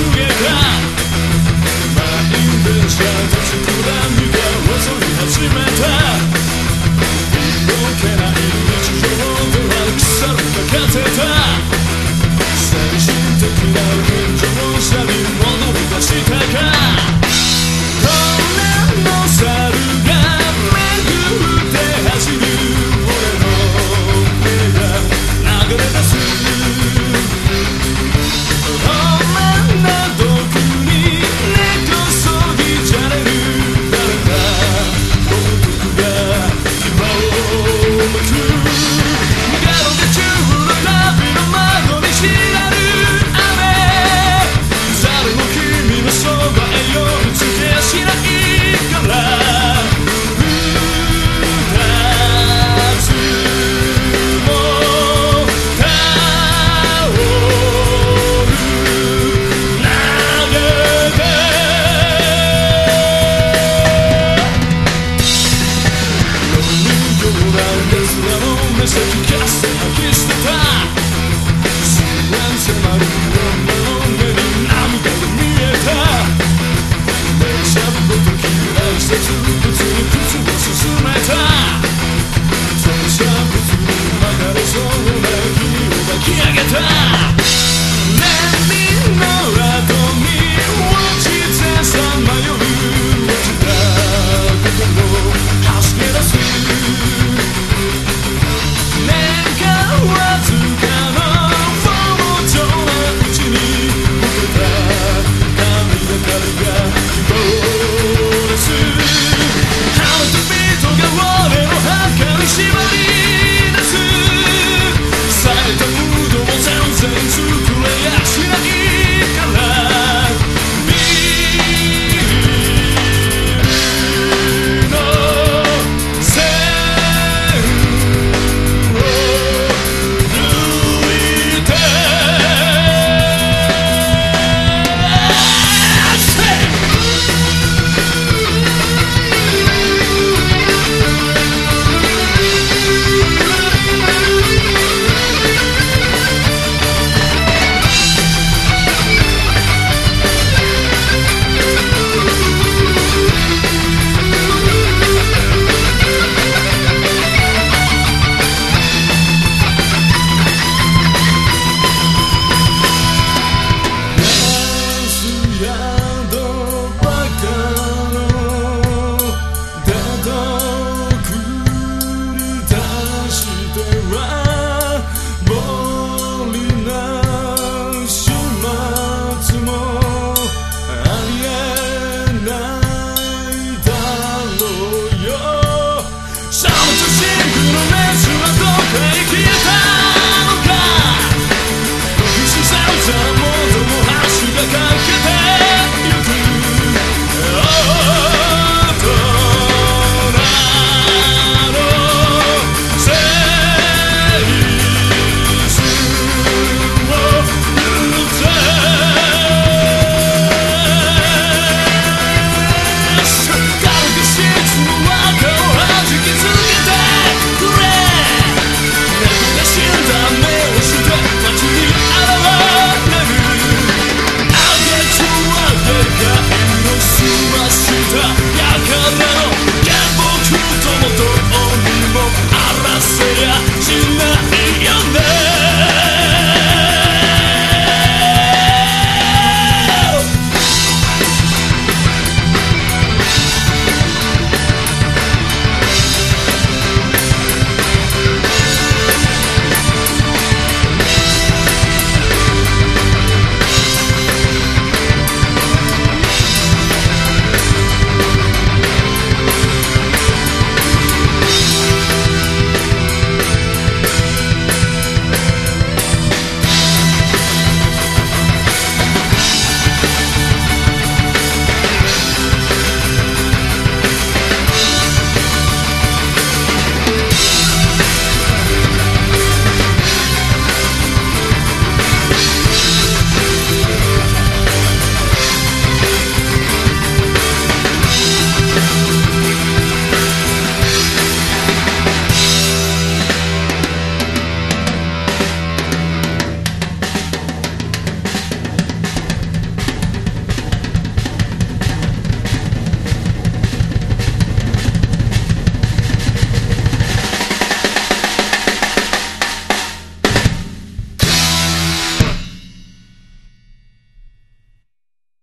czuje gra Ma im być, ale to mi co widać metal Thank you.